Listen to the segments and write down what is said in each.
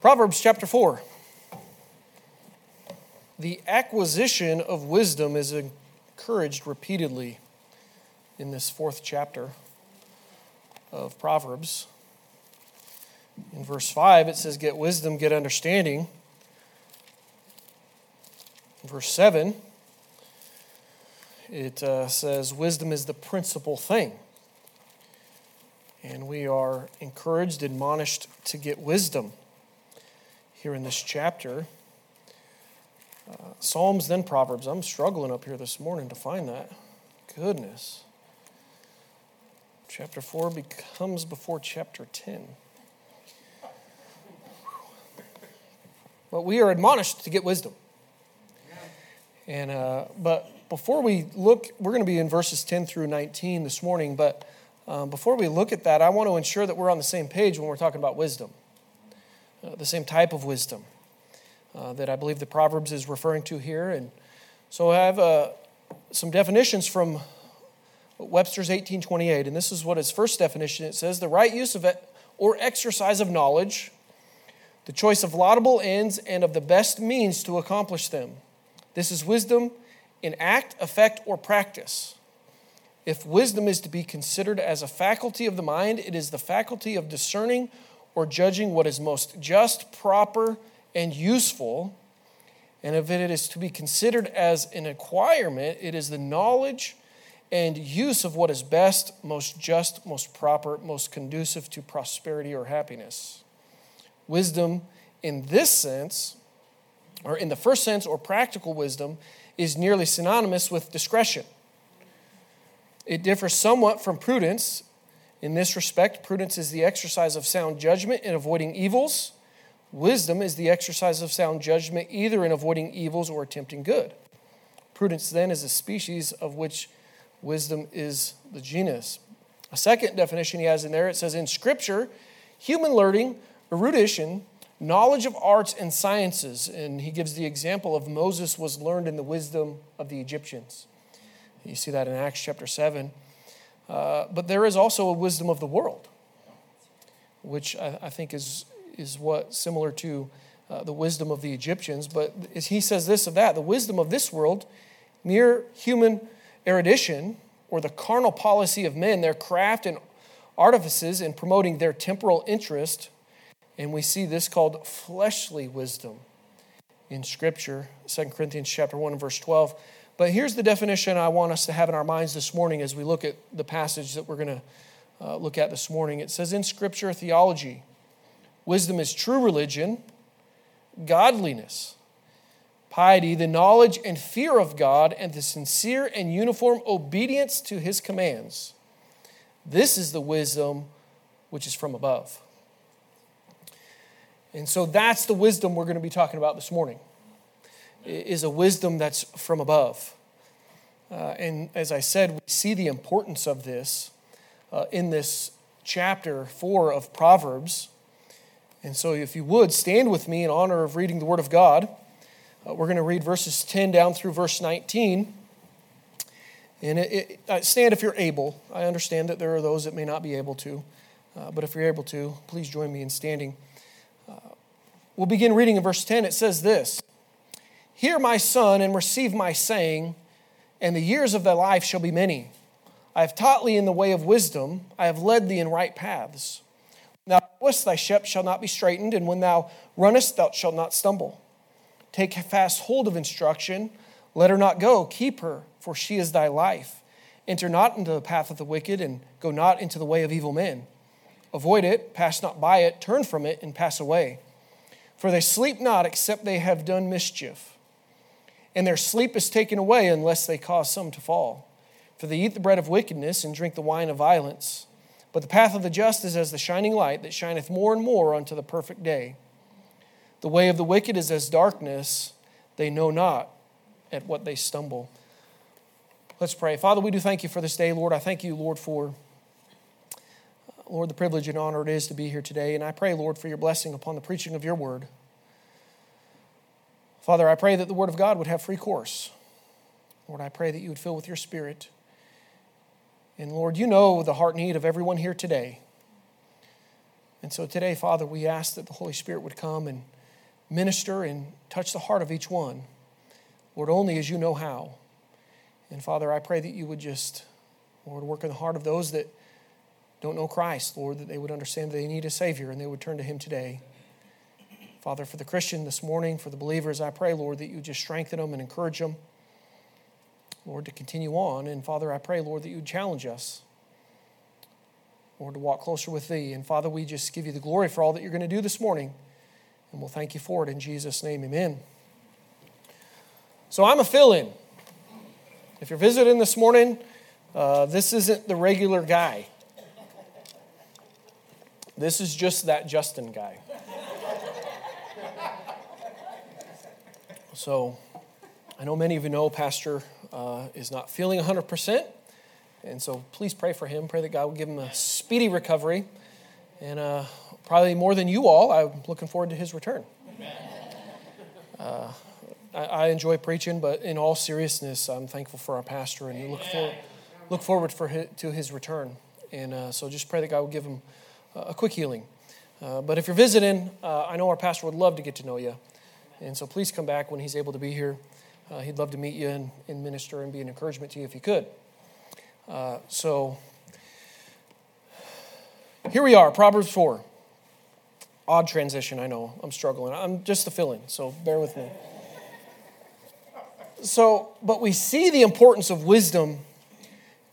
Proverbs chapter 4. The acquisition of wisdom is encouraged repeatedly in this fourth chapter of Proverbs. In verse 5, it says, Get wisdom, get understanding. In verse 7, it uh, says, Wisdom is the principal thing. And we are encouraged, admonished to get wisdom here in this chapter. Uh, Psalms, then Proverbs. I'm struggling up here this morning to find that. Goodness. Chapter 4 becomes before chapter 10. But we are admonished to get wisdom. And uh, but before we look, we're going to be in verses 10 through 19 this morning. But um, before we look at that, I want to ensure that we're on the same page when we're talking about wisdom, uh, the same type of wisdom uh, that I believe the Proverbs is referring to here. And so I have uh, some definitions from Webster's 1828, and this is what its first definition it says: the right use of it or exercise of knowledge, the choice of laudable ends and of the best means to accomplish them. This is wisdom in act, effect, or practice. If wisdom is to be considered as a faculty of the mind, it is the faculty of discerning or judging what is most just, proper, and useful. And if it is to be considered as an acquirement, it is the knowledge and use of what is best, most just, most proper, most conducive to prosperity or happiness. Wisdom, in this sense, or in the first sense, or practical wisdom, is nearly synonymous with discretion. It differs somewhat from prudence. In this respect, prudence is the exercise of sound judgment in avoiding evils. Wisdom is the exercise of sound judgment either in avoiding evils or attempting good. Prudence, then, is a species of which wisdom is the genus. A second definition he has in there it says, In Scripture, human learning, erudition, knowledge of arts and sciences. And he gives the example of Moses was learned in the wisdom of the Egyptians. You see that in Acts chapter 7. Uh, but there is also a wisdom of the world, which I, I think is, is what similar to uh, the wisdom of the Egyptians. But he says this of that the wisdom of this world, mere human erudition, or the carnal policy of men, their craft and artifices in promoting their temporal interest and we see this called fleshly wisdom in Scripture, 2 Corinthians chapter 1 and verse 12. But here's the definition I want us to have in our minds this morning as we look at the passage that we're going to uh, look at this morning. It says in Scripture theology, wisdom is true religion, godliness, piety, the knowledge and fear of God, and the sincere and uniform obedience to his commands. This is the wisdom which is from above. And so that's the wisdom we're going to be talking about this morning, is a wisdom that's from above. Uh, and as I said, we see the importance of this uh, in this chapter 4 of Proverbs. And so, if you would, stand with me in honor of reading the Word of God. Uh, we're going to read verses 10 down through verse 19. And it, it, uh, stand if you're able. I understand that there are those that may not be able to. Uh, but if you're able to, please join me in standing. We'll begin reading in verse 10. It says this Hear, my son, and receive my saying, and the years of thy life shall be many. I have taught thee in the way of wisdom, I have led thee in right paths. Now, goest, thy shep shall not be straitened, and when thou runnest, thou shalt not stumble. Take fast hold of instruction, let her not go, keep her, for she is thy life. Enter not into the path of the wicked, and go not into the way of evil men. Avoid it, pass not by it, turn from it, and pass away. For they sleep not except they have done mischief. And their sleep is taken away unless they cause some to fall. For they eat the bread of wickedness and drink the wine of violence. But the path of the just is as the shining light that shineth more and more unto the perfect day. The way of the wicked is as darkness, they know not at what they stumble. Let's pray. Father, we do thank you for this day, Lord. I thank you, Lord, for Lord, the privilege and honor it is to be here today. And I pray, Lord, for your blessing upon the preaching of your word. Father, I pray that the word of God would have free course. Lord, I pray that you would fill with your spirit. And Lord, you know the heart need of everyone here today. And so today, Father, we ask that the Holy Spirit would come and minister and touch the heart of each one. Lord, only as you know how. And Father, I pray that you would just, Lord, work in the heart of those that don't know Christ, Lord, that they would understand that they need a Savior and they would turn to Him today. Father, for the Christian this morning, for the believers, I pray, Lord, that you just strengthen them and encourage them, Lord, to continue on. And Father, I pray, Lord, that you challenge us, Lord, to walk closer with Thee. And Father, we just give you the glory for all that you're going to do this morning. And we'll thank you for it in Jesus' name. Amen. So I'm a fill in. If you're visiting this morning, uh, this isn't the regular guy. This is just that Justin guy. So I know many of you know Pastor uh, is not feeling 100%. And so please pray for him. Pray that God will give him a speedy recovery. And uh, probably more than you all, I'm looking forward to his return. Uh, I, I, enjoy preaching, but in all seriousness, I'm thankful for our pastor and look, for, look forward for his, to his return. And uh, so just pray that God will give him a quick healing. Uh, but if you're visiting, uh, I know our pastor would love to get to know you. And so please come back when he's able to be here. Uh, he'd love to meet you and, and, minister and be an encouragement to you if he could. Uh, so here we are, Proverbs 4. Odd transition, I know. I'm struggling. I'm just a fill in, so bear with me. So, but we see the importance of wisdom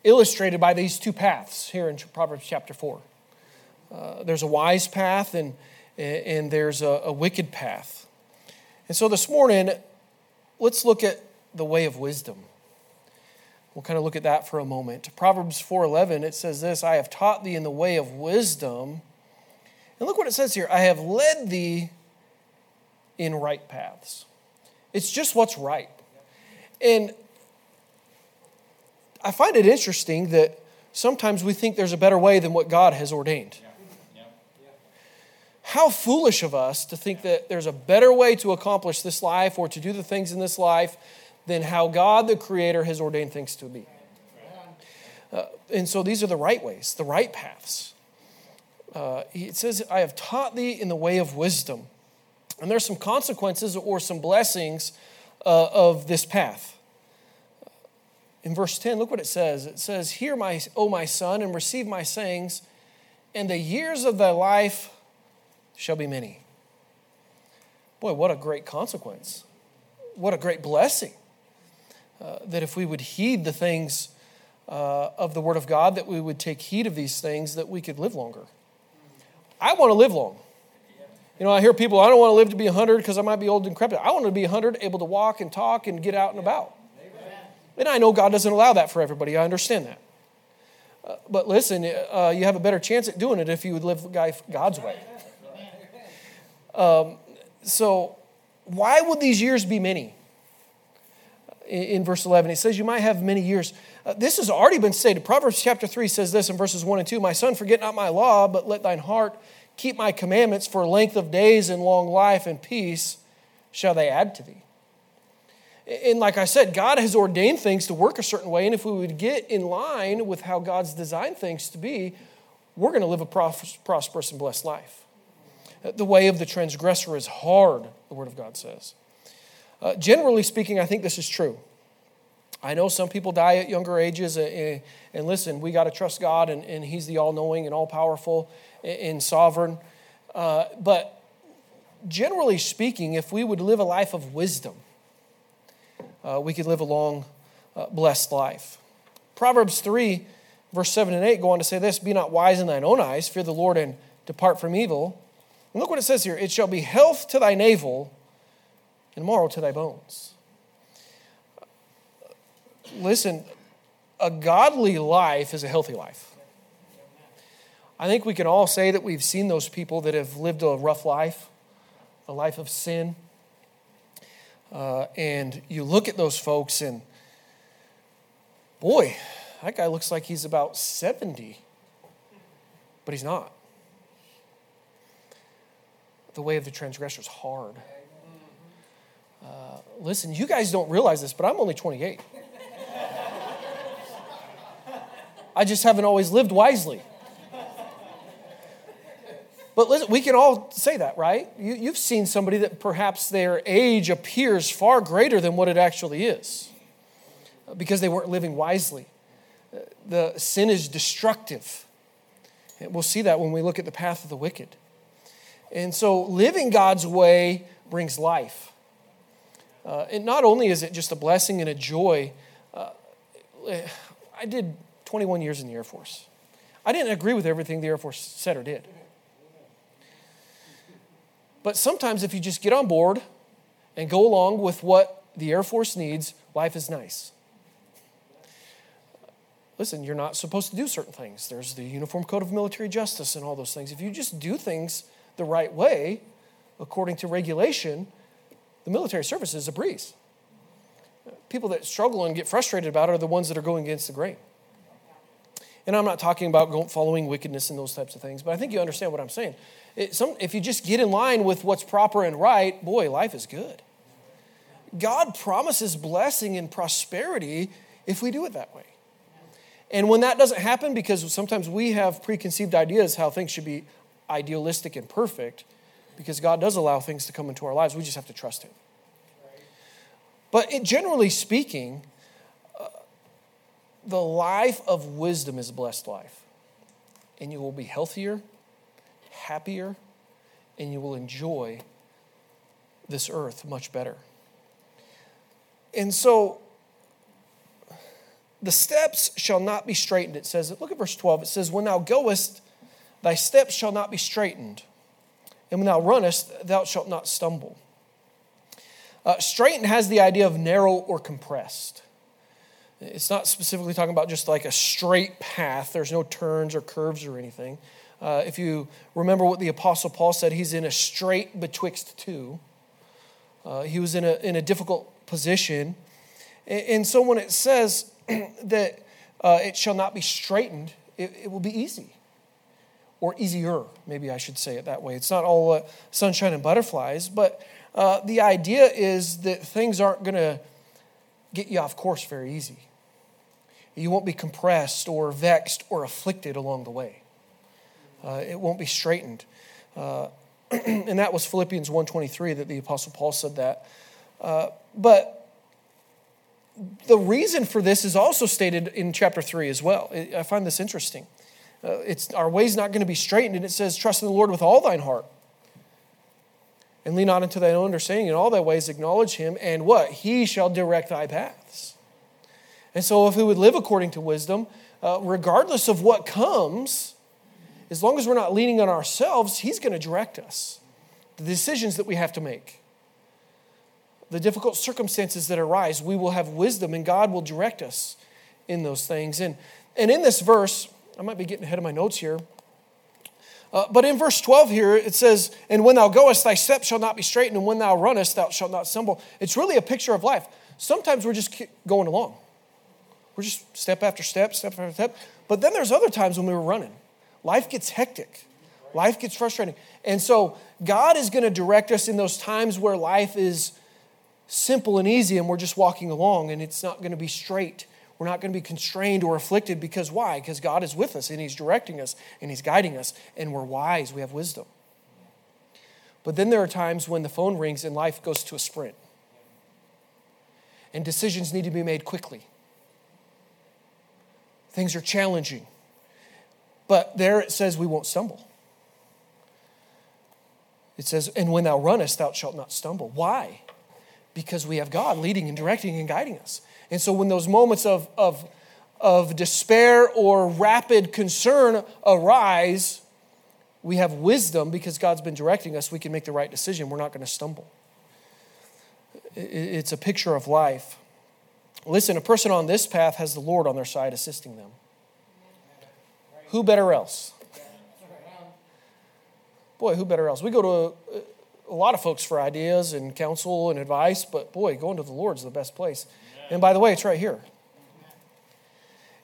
illustrated by these two paths here in Proverbs chapter 4. Uh, there's a wise path and, and there's a, a wicked path. And so this morning, let's look at the way of wisdom. We'll kind of look at that for a moment. Proverbs 4:11 it says this, I have taught thee in the way of wisdom. And look what it says here, I have led thee in right paths. It's just what's right. And I find it interesting that sometimes we think there's a better way than what God has ordained. How foolish of us to think that there's a better way to accomplish this life or to do the things in this life than how God, the Creator, has ordained things to be. Uh, and so these are the right ways, the right paths. Uh, it says, I have taught thee in the way of wisdom. And there's some consequences or some blessings uh, of this path. In verse 10, look what it says. It says, Hear, my, O my son, and receive my sayings, and the years of thy life shall be many. Boy, what a great consequence. What a great blessing. Uh, that if we would heed the things uh, of the Word of God, that we would take heed of these things, that we could live longer. I want to live long. You know, I hear people, I don't want to live to be 100 because I might be old and decrepit. I want to be 100, able to walk and talk and get out and about. And I know God doesn't allow that for everybody. I understand that. Uh, but listen, uh, you have a better chance at doing it if you would live God's way. Um, so, why would these years be many? In, verse 11, it says, You might have many years. Uh, this has already been stated. Proverbs chapter 3 says this in verses 1 and 2 My son, forget not my law, but let thine heart keep my commandments, for length of days and long life and peace shall they add to thee. And like I said, God has ordained things to work a certain way, and if we would get in line with how God's designed things to be, we're going to live a prosperous and blessed life. The way of the transgressor is hard, the Word of God says. Uh, generally speaking, I think this is true. I know some people die at younger ages, and, and listen, we got to trust God, and, and He's the all knowing and all powerful and sovereign. Uh, but generally speaking, if we would live a life of wisdom, uh, we could live a long, uh, blessed life. Proverbs 3, verse 7 and 8 go on to say this Be not wise in thine own eyes, fear the Lord, and depart from evil. And look what it says here it shall be health to thy navel and marrow to thy bones. Listen, a godly life is a healthy life. I think we can all say that we've seen those people that have lived a rough life, a life of sin. Uh, and you look at those folks, and boy, that guy looks like he's about 70, but he's not the way of the transgressor is hard. Uh, listen, you guys don't realize this, but I'm only 28. I just haven't always lived wisely. But listen, we can all say that, right? You, you've seen somebody that perhaps their age appears far greater than what it actually is because they weren't living wisely. The sin is destructive. And we'll see that when we look at the path of the wicked. And so living God's way brings life. Uh, and not only is it just a blessing and a joy, uh, I did 21 years in the Air Force. I didn't agree with everything the Air Force said or did. But sometimes, if you just get on board and go along with what the Air Force needs, life is nice. Listen, you're not supposed to do certain things. There's the Uniform Code of Military Justice and all those things. If you just do things the right way, according to regulation, the military service is a breeze. People that struggle and get frustrated about it are the ones that are going against the grain. And I'm not talking about following wickedness and those types of things, but I think you understand what I'm saying. It, some, if you just get in line with what's proper and right, boy, life is good. God promises blessing and prosperity if we do it that way. And when that doesn't happen, because sometimes we have preconceived ideas how things should be idealistic and perfect, because God does allow things to come into our lives, we just have to trust Him. But it, generally speaking, uh, the life of wisdom is a blessed life. And you will be healthier, happier, and you will enjoy this earth much better. And so, the steps shall not be straitened. It says, look at verse 12. It says, When thou goest, thy steps shall not be straitened, and when thou runnest, thou shalt not stumble. Uh, straitened has the idea of narrow or compressed. It's not specifically talking about just like a straight path, there's no turns or curves or anything. Uh, if you remember what the Apostle Paul said, he's in a strait betwixt two. Uh, he was in a, in a difficult position. And, and so when it says that uh, it shall not be straitened, it, it, will be easy. Or easier, maybe I should say it that way. It's not all uh, sunshine and butterflies, but uh, the idea is that things aren't going to get you off course very easy. You won't be compressed or vexed or afflicted along the way. Uh, it won't be straitened. Uh, and that was Philippians 1.23 that the Apostle Paul said that. Uh, but the reason for this is also stated in chapter 3 as well. I find this interesting. Uh, it's, our way's not going to be straitened, and it says, Trust in the Lord with all thine heart. And lean not unto thine own understanding. In all thy ways acknowledge him, and what? He shall direct thy paths. And so, if we would live according to wisdom, uh, regardless of what comes, as long as we're not leaning on ourselves, He's going to direct us. The decisions that we have to make, the difficult circumstances that arise, we will have wisdom and God will direct us in those things. And, and in this verse, I might be getting ahead of my notes here. Uh, but in verse 12 here, it says, And when thou goest, thy steps shall not be straitened, and when thou runnest, thou shalt not stumble. It's really a picture of life. Sometimes we're just going along. We're just step after step, step after step. But then there's other times when we were running. Life gets hectic, life gets frustrating. And so, God is going to direct us in those times where life is simple and easy and we're just walking along and it's not going to be straight. We're not going to be constrained or afflicted because why? Because God is with us and He's directing us and He's guiding us and we're wise, we have wisdom. But then there are times when the phone rings and life goes to a sprint. And decisions need to be made quickly. Things are challenging. But there it says we won't stumble. It says, and when thou runnest, thou shalt not stumble. Why? Because we have God leading and directing and guiding us. And so when those moments of, of, of despair or rapid concern arise, we have wisdom because God's been directing us. We can make the right decision. We're not going to stumble. It's a picture of life. Listen, a person on this path has the Lord on their side assisting them. Who better else? Boy, who better else? We go to a, a, lot of folks for ideas and counsel and advice, but boy, going to the Lord's the best place. And by the way, it's right here.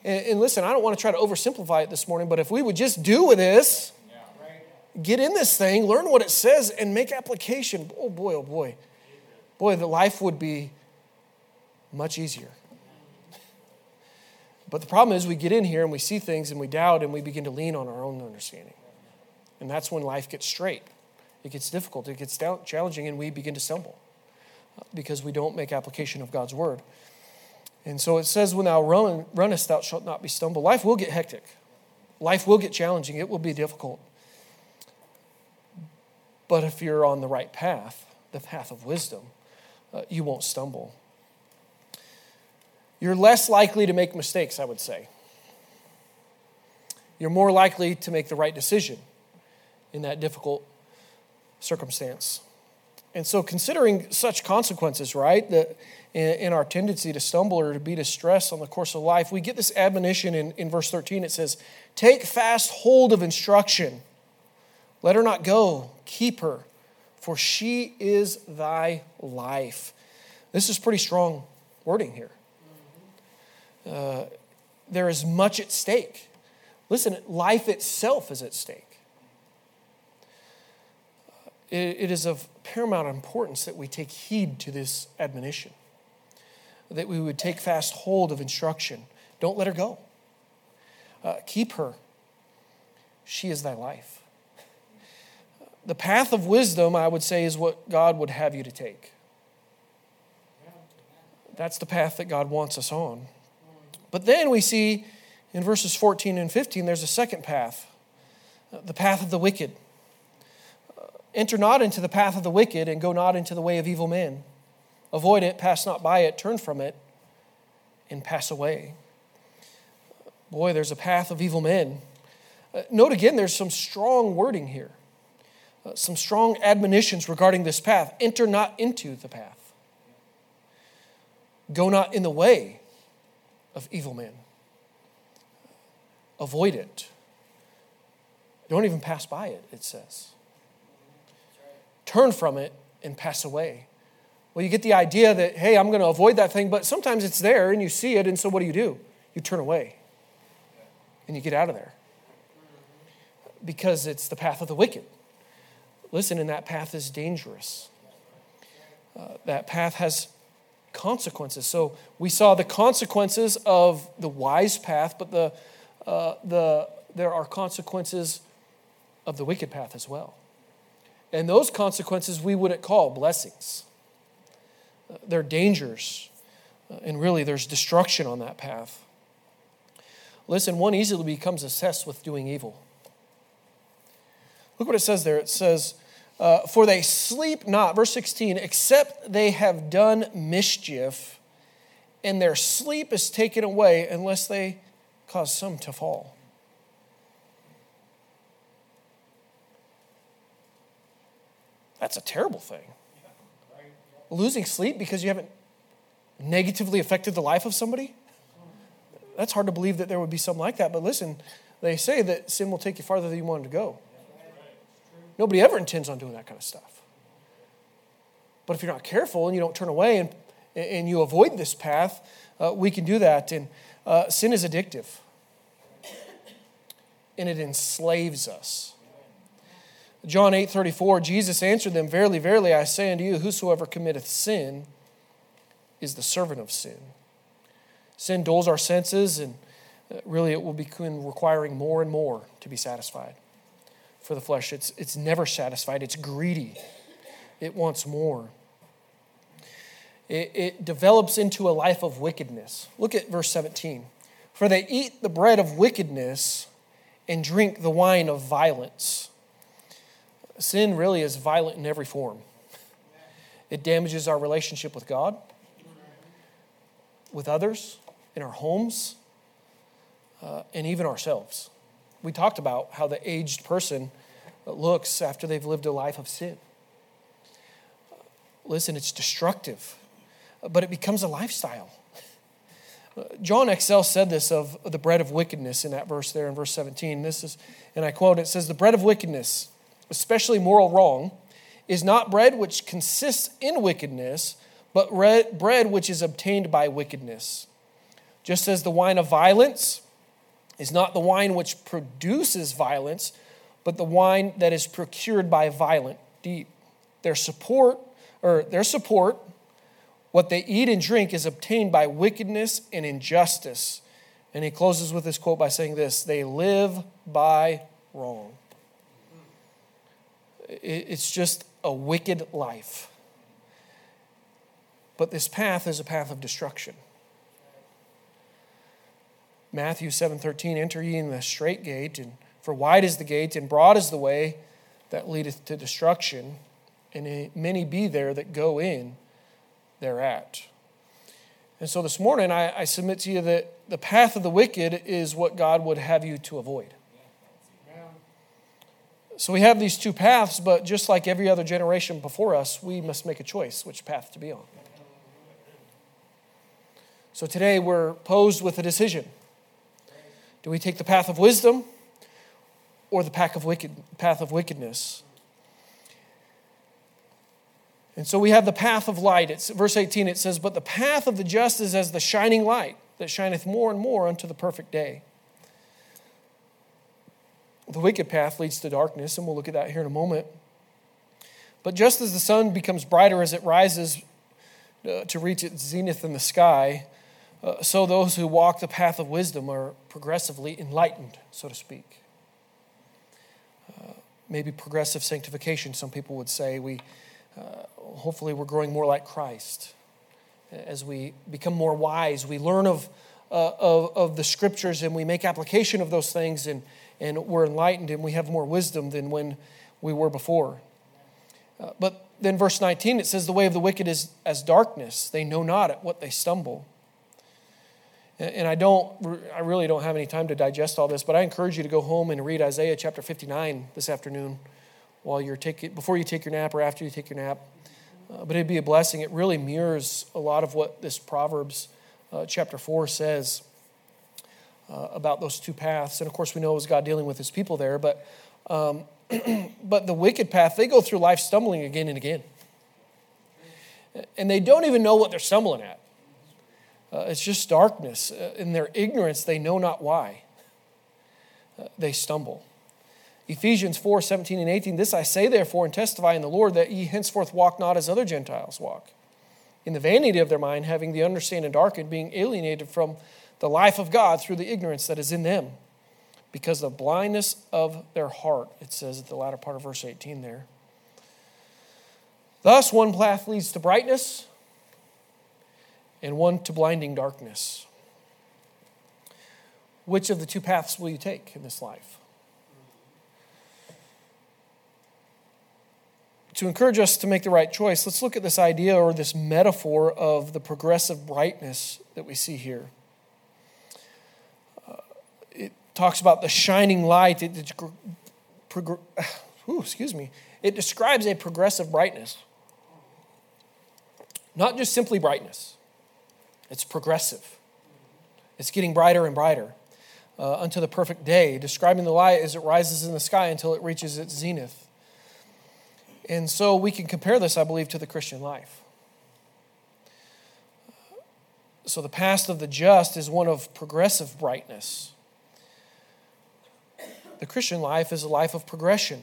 And, and listen, I don't want to try to oversimplify it this morning, but if we would just do with this, get in this thing, learn what it says, and make application, oh boy, oh boy, boy, the life would be much easier. But the problem is, we get in here and we see things and we doubt and we begin to lean on our own understanding. And that's when life gets straight. It gets difficult, it gets challenging, and we begin to stumble uh, because we don't make application of God's word. And so it says, When thou run, runnest, thou shalt not be stumbled. Life will get hectic, life will get challenging, it will be difficult. But if you're on the right path, the path of wisdom, uh, you won't stumble. You're less likely to make mistakes, I would say. You're more likely to make the right decision in that difficult circumstance. And so, considering such consequences, right, that in, our tendency to stumble or to be distressed on the course of life, we get this admonition in, in verse 13. It says, Take fast hold of instruction let her not go, keep her, for she is thy life. This is pretty strong wording here. Uh, there is much at stake. Listen, life itself is at stake. It, it is of paramount importance that we take heed to this admonition, that we would take fast hold of instruction. Don't let her go. Uh, keep her. She is thy life the path of wisdom, I would say, is what God would have you to take. That's the path that God wants us on. But then we see in verses 14 and 15, there's a second path the path of the wicked. Enter not into the path of the wicked and go not into the way of evil men. Avoid it, pass not by it, turn from it, and pass away. Boy, there's a path of evil men. Note again, there's some strong wording here uh, some strong admonitions regarding this path. Enter not into the path, go not in the way of evil men. Avoid it. Don't even pass by it, it says. Turn from it and pass away. Well, you get the idea that, hey, I'm going to avoid that thing, but sometimes it's there and you see it, and so what do you do? You turn away and you get out of there because it's the path of the wicked. Listen, and that path is dangerous. Uh, that path has consequences. So we saw the consequences of the wise path, but the, uh, the, there are consequences of the wicked path as well. And those consequences we wouldn't call blessings. Uh, they're dangers, uh, and really there's destruction on that path. Listen, one easily becomes obsessed with doing evil. Look what it says there. It says, uh, For they sleep not, verse 16, except they have done mischief, and their sleep is taken away unless they cause some to fall. That's a terrible thing. Losing sleep because you haven't negatively affected the life of somebody? That's hard to believe that there would be something like that. But listen, they say that sin will take you farther than you wanted to go. Nobody ever intends on doing that kind of stuff. But if you're not careful and you don't turn away and, and you avoid this path, uh, we can do that. And uh, sin is addictive, and it enslaves us. John 8 34, Jesus answered them, Verily, verily, I say unto you, whosoever committeth sin is the servant of sin. Sin dulls our senses, and uh, really it will begin requiring more and more to be satisfied for the flesh. It's, it's never satisfied, it's greedy, it wants more. It, it develops into a life of wickedness. Look at verse 17. For they eat the bread of wickedness and drink the wine of violence. Sin really is violent in every form. It damages our relationship with God, with others, in our homes, uh, and even ourselves we talked about how the aged person looks after they've lived a life of sin. Listen, it's destructive, but it becomes a lifestyle. John Exell said this of the bread of wickedness in that verse there in verse 17. This is, and I quote, it says, The bread of wickedness, especially moral wrong, is not bread which consists in wickedness, but bread which is obtained by wickedness. Just as the wine of violence is not the wine which produces violence, but the wine that is procured by violent deed. Their support, or their support, what they eat and drink is obtained by wickedness and injustice. And he closes with this quote by saying this they live by wrong. It's just a wicked life. But this path is a path of destruction. Matthew 7:13 enter ye in the strait gate and for wide is the gate and broad is the way that leadeth to destruction and many be there that go in thereat. And so this morning I, I submit to you that the path of the wicked is what God would have you to avoid. So we have these two paths, but just like every other generation before us, we must make a choice which path to be on. So today we're posed with a decision. Do we take the path of wisdom or the path of, wicked, path of wickedness? And so we have the path of light. It's verse 18 it says, But the path of the just is as the shining light that shineth more and more unto the perfect day. The wicked path leads to darkness, and we'll look at that here in a moment. But just as the sun becomes brighter as it rises uh, to reach its zenith in the sky, uh, so those who walk the path of wisdom are progressively enlightened, so to speak. Uh, maybe progressive sanctification, some people would say. We, uh, hopefully, we're growing more like Christ. As we become more wise, we learn of, uh, of, of the scriptures and we make application of those things, and, and we're enlightened and we have more wisdom than when we were before. Uh, but then, verse 19, it says, The way of the wicked is as darkness. They know not at what they stumble. And I don't, I really don't have any time to digest all this, but I encourage you to go home and read Isaiah chapter 59 this afternoon while you're taking, before you take your nap or after you take your nap. Uh, but it'd be a blessing. It really mirrors a lot of what this Proverbs uh, chapter 4 says uh, about those two paths. And of course, we know it was God dealing with his people there, but, um, but the wicked path, they go through life stumbling again and again. And they don't even know what they're stumbling at. Uh, it's just darkness. Uh, in their ignorance, they know not why uh, they stumble. Ephesians 4 17 and 18. This I say, therefore, and testify in the Lord, that ye henceforth walk not as other Gentiles walk, in the vanity of their mind, having the understanding darkened, being alienated from the life of God through the ignorance that is in them, because of the blindness of their heart, it says at the latter part of verse 18 there. Thus, one path leads to brightness, and one to blinding darkness. Which of the two paths will you take in this life? To encourage us to make the right choice, let's look at this idea or this metaphor of the progressive brightness that we see here. Uh, it talks about the shining light. It, it, prog- ooh, excuse me. It describes a progressive brightness, not just simply brightness. It's progressive, it's getting brighter and brighter uh, unto the perfect day, describing the light as it rises in the sky until it reaches its zenith. And so we can compare this, I believe, to the Christian life. So the past of the just is one of progressive brightness. The Christian life is a life of progression.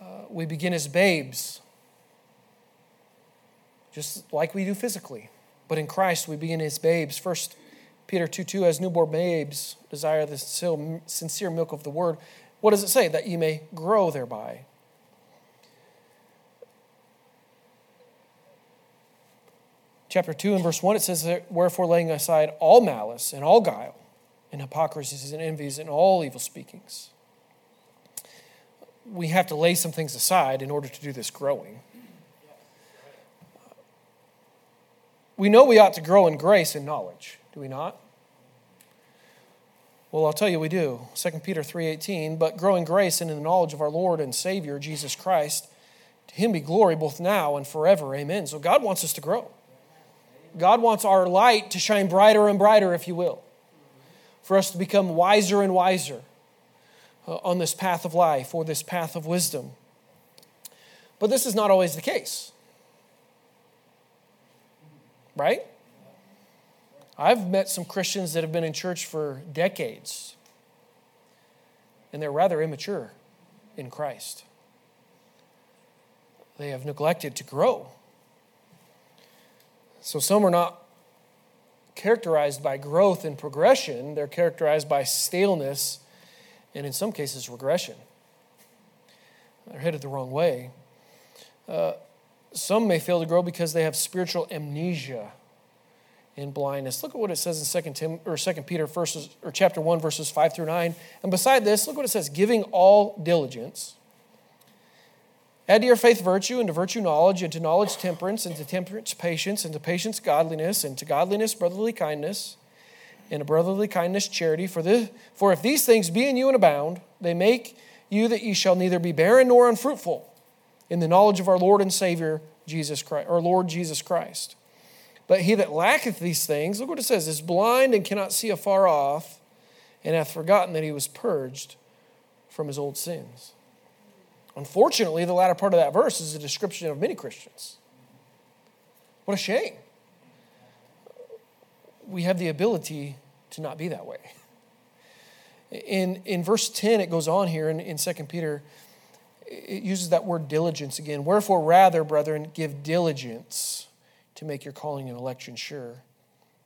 Uh, we begin as babes, just like we do physically. But in Christ, we begin as babes. First Peter 2 2, as newborn babes, desire the sincere milk of the word. What does it say? That ye may grow thereby. Chapter 2 and verse 1, it says, Wherefore laying aside all malice and all guile and hypocrisies and envies and all evil speakings. We have to lay some things aside in order to do this growing. we know we ought to grow in grace and knowledge, do we not? Well, I'll tell you we do. 2 Peter 3:18, but grow in grace and in the knowledge of our Lord and Savior Jesus Christ. To him be glory both now and forever. Amen. So God wants us to grow. God wants our light to shine brighter and brighter, if you will, for us to become wiser and wiser uh, on this path of life or this path of wisdom. But this is not always the case right? I've met some Christians that have been in church for decades, and they're rather immature in Christ. They have neglected to grow. So some are not characterized by growth and progression, they're characterized by staleness and, in some cases, regression. They're headed the wrong way. Uh, some may fail to grow because they have spiritual amnesia and blindness. Look at what it says in 2 Tim or 2 Peter verses or chapter 1 verses 5 through 9. And beside this, look what it says, giving all diligence. Add to your faith virtue, and to virtue knowledge, and to knowledge temperance, and to temperance patience, and to patience godliness, and to godliness brotherly kindness, and to brotherly kindness charity. For, this, for if these things be in you and abound, they make you that ye shall neither be barren nor unfruitful in the knowledge of our Lord and Savior Jesus Christ, our Lord Jesus Christ. But he that lacketh these things, look what it says, is blind and cannot see afar off, and hath forgotten that he was purged from his old sins. Unfortunately, the latter part of that verse is a description of many Christians. What a shame. We have the ability to not be that way. In, in verse 10, it goes on here in, in 2 Peter, it uses that word diligence again. Wherefore, rather, brethren, give diligence to make your calling and election sure.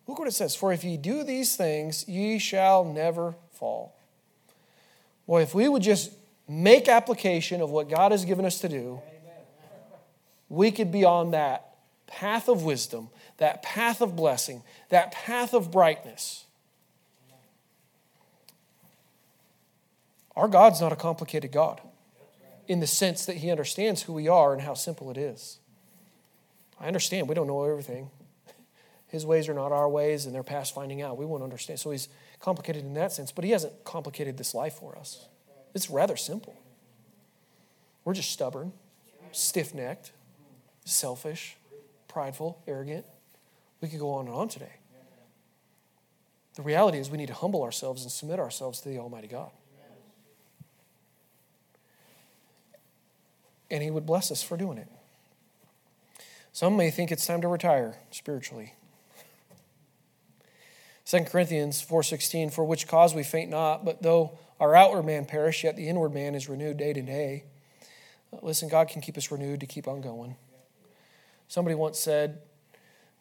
Look what it says For if ye do these things, ye shall never fall. Boy, if we would just make application of what God has given us to do, we could be on that path of wisdom, that path of blessing, that path of brightness. Our God's not a complicated God in the sense that He understands who we are and how simple it is. I understand we don't know everything. His ways are not our ways, and they're past finding out. We won't understand. So He's complicated in that sense, but He hasn't complicated this life for us. It's rather simple. We're just stubborn, stiff necked, selfish, prideful, arrogant. We could go on and on today. The reality is, we need to humble ourselves and submit ourselves to the Almighty God. And He would bless us for doing it. Some may think it's time to retire spiritually. 2 Corinthians 4:16 for which cause we faint not but though our outward man perish, yet the inward man is renewed day to day. Listen, God can keep us renewed to keep on going. Somebody once said,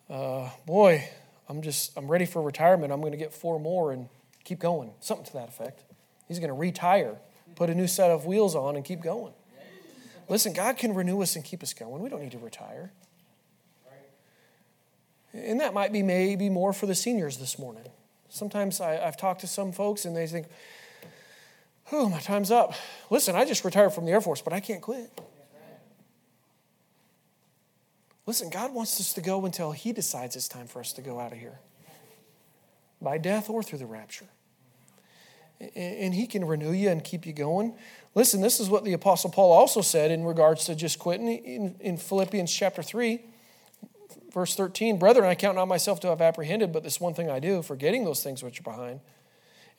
uh, Boy, I'm just, I'm ready for retirement. I'm going to get four more and keep going. Something to that effect. He's going to retire, put a new set of wheels on, and keep going. Listen, God can renew us and keep us going. We don't need to retire. And that might be maybe more for the seniors this morning. Sometimes I, have talked to some folks and they think, oh, my time's up. Listen, I just retired from the Air Force, but I can't quit. Listen, God wants us to go until He decides it's time for us to go out of here by death or through the rapture. And He can renew you and keep you going. Listen, this is what the Apostle Paul also said in regards to just quitting in, Philippians chapter 3, verse 13. Brethren, I count not myself to have apprehended, but this one thing I do, forgetting those things which are behind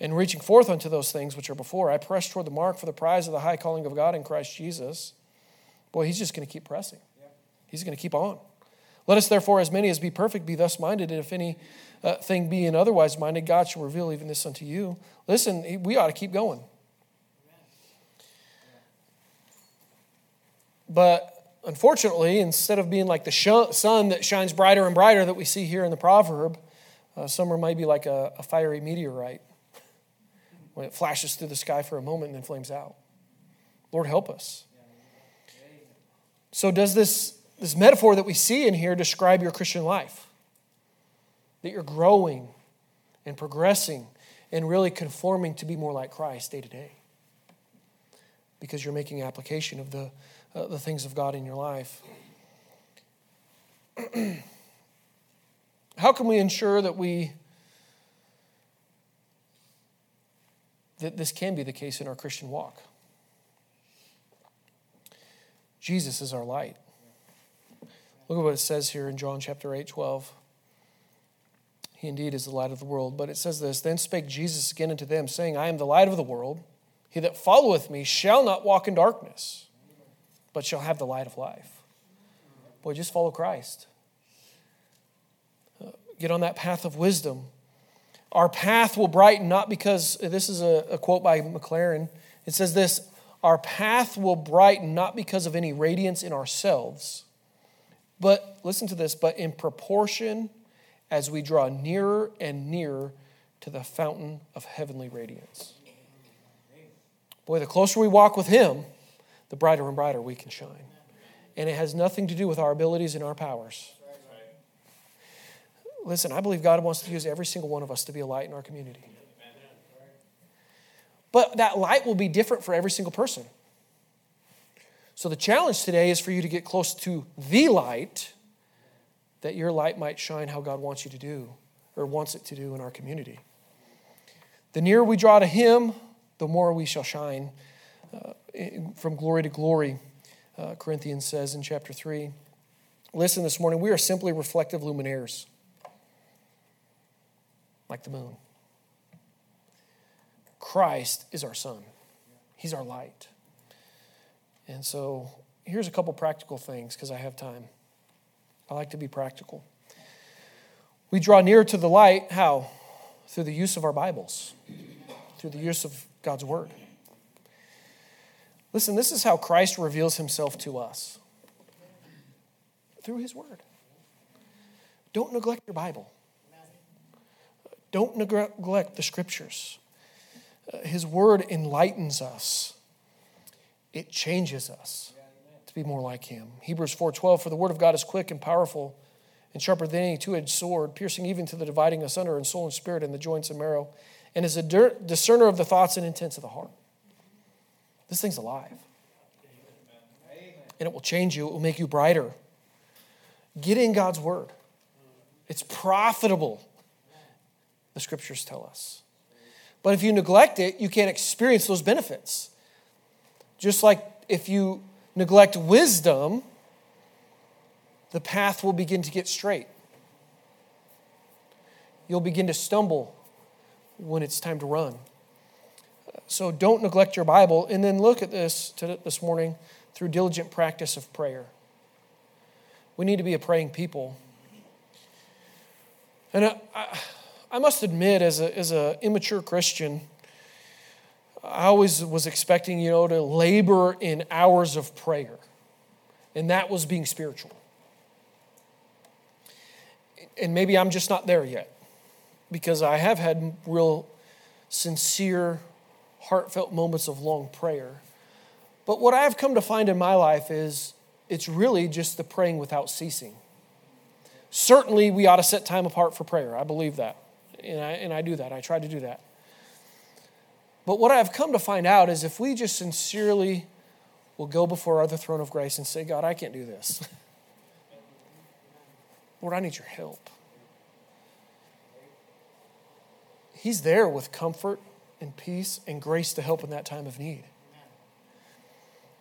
and reaching forth unto those things which are before, I press toward the mark for the prize of the high calling of God in Christ Jesus. Boy, he's just going to keep pressing. He's going to keep on. Let us therefore, as many as be perfect, be thus minded, and if any uh, thing be in otherwise minded, God shall reveal even this unto you. Listen, we ought to keep going. But unfortunately, instead of being like the sh- sun that shines brighter and brighter that we see here in the proverb, uh, summer might be like a, a fiery meteorite when it flashes through the sky for a moment and then flames out. Lord, help us. So, does this, this metaphor that we see in here describe your Christian life? That you're growing and progressing and really conforming to be more like Christ day to day because you're making application of the, uh, the things of God in your life. How can we ensure that we that this can be the case in our Christian walk. Jesus is our light. Look at what it says here in John chapter 8, 12. He indeed is the light of the world. But it says this Then spake Jesus again unto them, saying, I am the light of the world. He that followeth me shall not walk in darkness, but shall have the light of life. Boy, just follow Christ. Uh, get on that path of wisdom our path will brighten, not because, this is a, a quote by Maclaren. It says this Our path will brighten not because of any radiance in ourselves, but, listen to this, but in proportion as we draw nearer and nearer to the fountain of heavenly radiance. Boy, the closer we walk with Him, the brighter and brighter we can shine. And it has nothing to do with our abilities and our powers. Listen, I believe God wants to use every single one of us to be a light in our community. But that light will be different for every single person. So the challenge today is for you to get close to the light that your light might shine how God wants you to do or wants it to do in our community. The nearer we draw to Him, the more we shall shine uh, from glory to glory, uh, Corinthians says in chapter 3. Listen this morning, we are simply reflective luminaires, like the moon. Christ is our sun, He's our light. And so here's a couple practical things because I have time. I like to be practical. We draw near to the light, how? Through the use of our Bibles, through the use of God's Word. Listen, this is how Christ reveals himself to us through his Word. Don't neglect your Bible, don't neglect the Scriptures. Uh, his Word enlightens us, it changes us to be more like him. Hebrews 4:12 for the word of God is quick and powerful and sharper than any two-edged sword, piercing even to the dividing asunder in soul and spirit and the joints and marrow, and is a discerner of the thoughts and intents of the heart. This thing's alive. And it will change you, it will make you brighter. Get in God's word. It's profitable, the scriptures tell us. But if you neglect it, you can't experience those benefits. Just like if you neglect wisdom, the path will begin to get strait. You'll begin to stumble when it's time to run. So don't neglect your Bible. And then look at this this morning through diligent practice of prayer. We need to be a praying people. And I, I must admit, as an as a immature Christian, I always was expecting, you know, to labor in hours of prayer. And that was being spiritual. And maybe I'm just not there yet because I have had real sincere, heartfelt moments of long prayer. But what I've come to find in my life is it's really just the praying without ceasing. Certainly, we ought to set time apart for prayer. I believe that. And I, and I do that. I try to do that. But what I've come to find out is if we just sincerely will go before the throne of grace and say, God, I can't do this. Lord, I need your help. He's there with comfort and peace and grace to help in that time of need.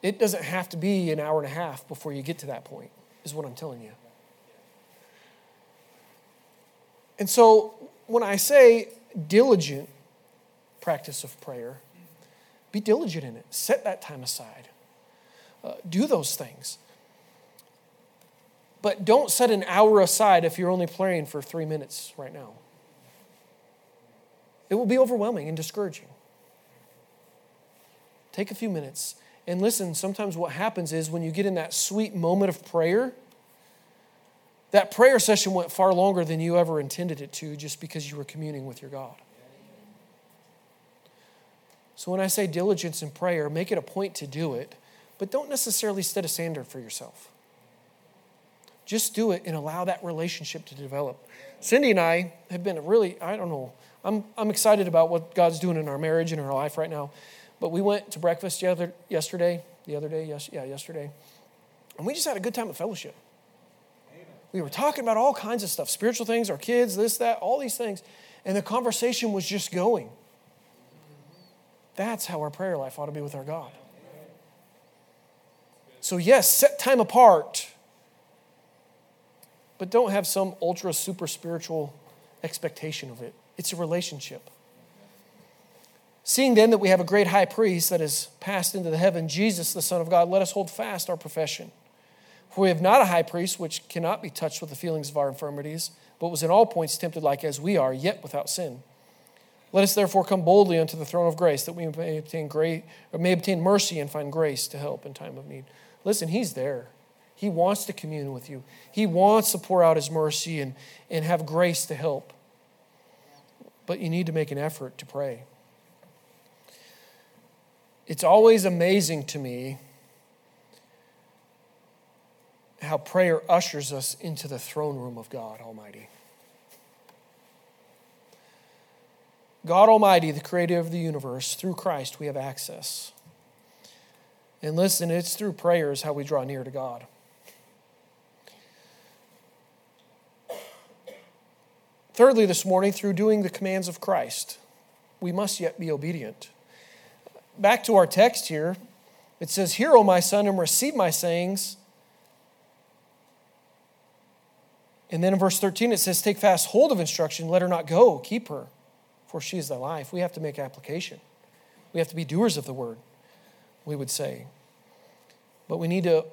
It doesn't have to be an hour and a half before you get to that point, is what I'm telling you. And so when I say diligent, practice of prayer. Be diligent in it. Set that time aside. Uh, do those things. But don't set an hour aside if you're only praying for three minutes right now. It will be overwhelming and discouraging. Take a few minutes and listen. Sometimes what happens is when you get in that sweet moment of prayer, that prayer session went far longer than you ever intended it to just because you were communing with your God. So when I say diligence in prayer, make it a point to do it, but don't necessarily set a standard for yourself. Just do it and allow that relationship to develop. Cindy and I have been really, I don't know, I'm, I'm excited about what God's doing in our marriage and our life right now. But we went to breakfast the other, yesterday, the other day, yes, yeah, yesterday, and we just had a good time of fellowship. We were talking about all kinds of stuff spiritual things, our kids, this, that, all these things. And the conversation was just going. That's how our prayer life ought to be with our God. So, yes, set time apart, but don't have some ultra super spiritual expectation of it. It's a relationship. Seeing then that we have a great high priest that has passed into the heaven, Jesus, the Son of God, let us hold fast our profession. For we have not a high priest which cannot be touched with the feelings of our infirmities, but was in all points tempted like as we are, yet without sin. Let us therefore come boldly unto the throne of grace that we may obtain grace, may obtain mercy and find grace to help in time of need. Listen, he's there. He wants to commune with you. He wants to pour out his mercy and, and have grace to help. But you need to make an effort to pray. It's always amazing to me how prayer ushers us into the throne room of God Almighty. God Almighty, the creator of the universe, through Christ we have access. And listen, it's through prayers how we draw near to God. Thirdly, this morning, through doing the commands of Christ, we must yet be obedient. Back to our text here, it says, Hear, O my son, and receive my sayings. And then in verse 13, it says, Take fast hold of instruction, let her not go, keep her, for she is thy life. We have to make application. We have to be doers of the word, we would say. But we need to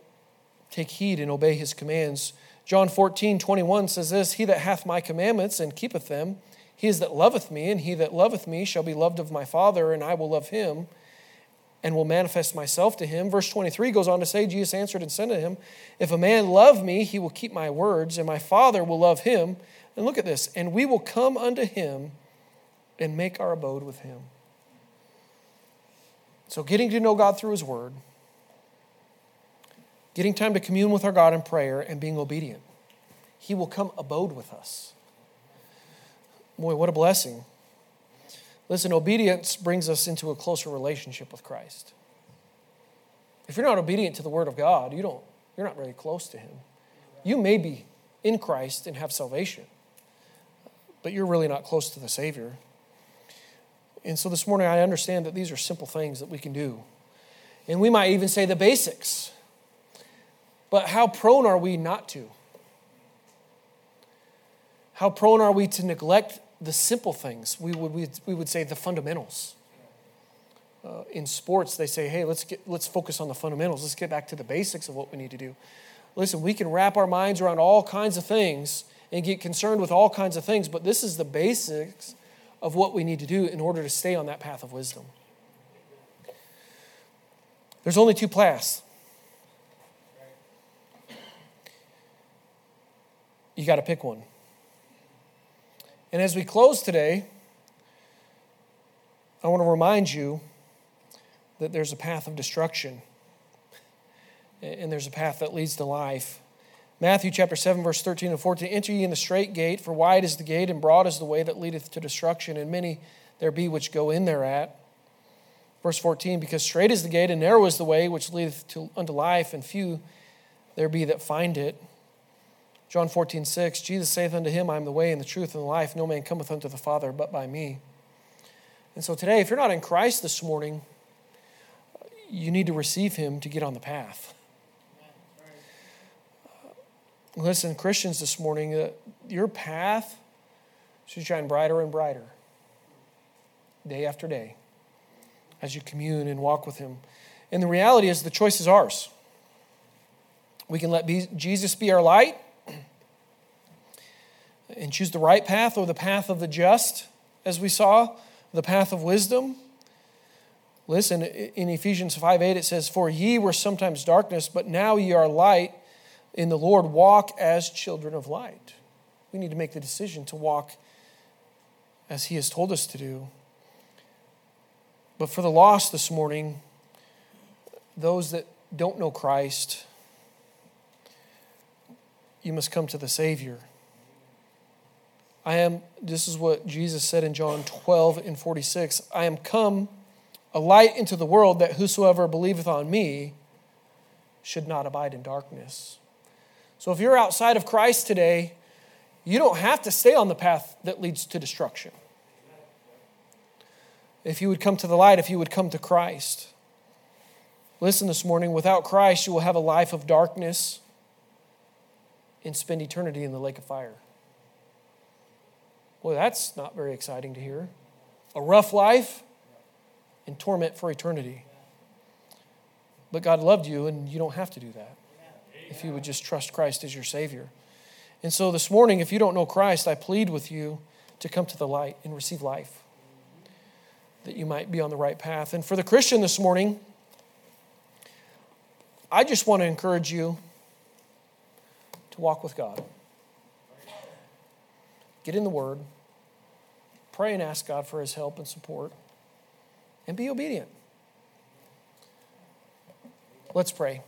take heed and obey his commands. John 14, 21 says this He that hath my commandments and keepeth them, he is that loveth me, and he that loveth me shall be loved of my Father, and I will love him and will manifest myself to him. Verse 23 goes on to say, Jesus answered and said to him, If a man love me, he will keep my words, and my Father will love him. And look at this, and we will come unto him and make our abode with him. So, getting to know God through his word, getting time to commune with our God in prayer, and being obedient. He will come abode with us. Boy, what a blessing. Listen, obedience brings us into a closer relationship with Christ. If you're not obedient to the Word of God, you don't, you're not very close to Him. You may be in Christ and have salvation, but you're really not close to the Savior. And so this morning, I understand that these are simple things that we can do. And we might even say the basics. But how prone are we not to? How prone are we to neglect the simple things. We would, we, would say the fundamentals. Uh, in sports, they say, hey, let's, get, let's focus on the fundamentals. Let's get back to the basics of what we need to do. Listen, we can wrap our minds around all kinds of things and get concerned with all kinds of things, but this is the basics of what we need to do in order to stay on that path of wisdom. There's only two paths. You got to pick one. And as we close today, I want to remind you that there's a path of destruction and there's a path that leads to life. Matthew chapter 7, verse 13 and 14 Enter ye in the strait gate, for wide is the gate, and broad is the way that leadeth to destruction, and many there be which go in thereat. Verse 14 Because strait is the gate, and narrow is the way which leadeth to, unto life, and few there be that find it. John 14, 6, Jesus saith unto him, I am the way and the truth and the life. No man cometh unto the Father but by me. And so today, if you're not in Christ this morning, you need to receive him to get on the path. Listen, Christians this morning, uh, your path should shine brighter and brighter day after day as you commune and walk with him. And the reality is, the choice is ours. We can let Jesus be our light, and choose the right path or the path of the just, as we saw, the path of wisdom. Listen, in Ephesians 5 8, it says, For ye were sometimes darkness, but now ye are light in the Lord. Walk as children of light. We need to make the decision to walk as He has told us to do. But for the lost this morning, those that don't know Christ, you must come to the Savior. I am, this is what Jesus said in John 12 and 46 I am come a light into the world that whosoever believeth on me should not abide in darkness. So if you're outside of Christ today, you don't have to stay on the path that leads to destruction. If you would come to the light, if you would come to Christ. Listen this morning, without Christ, you will have a life of darkness and spend eternity in the lake of fire. Well, that's not very exciting to hear. A rough life and torment for eternity. But God loved you, and you don't have to do that if you would just trust Christ as your Savior. And so this morning, if you don't know Christ, I plead with you to come to the light and receive life, that you might be on the right path. And for the Christian this morning, I just want to encourage you to walk with God. Get in the Word, pray and ask God for His help and support, and be obedient. Let's pray.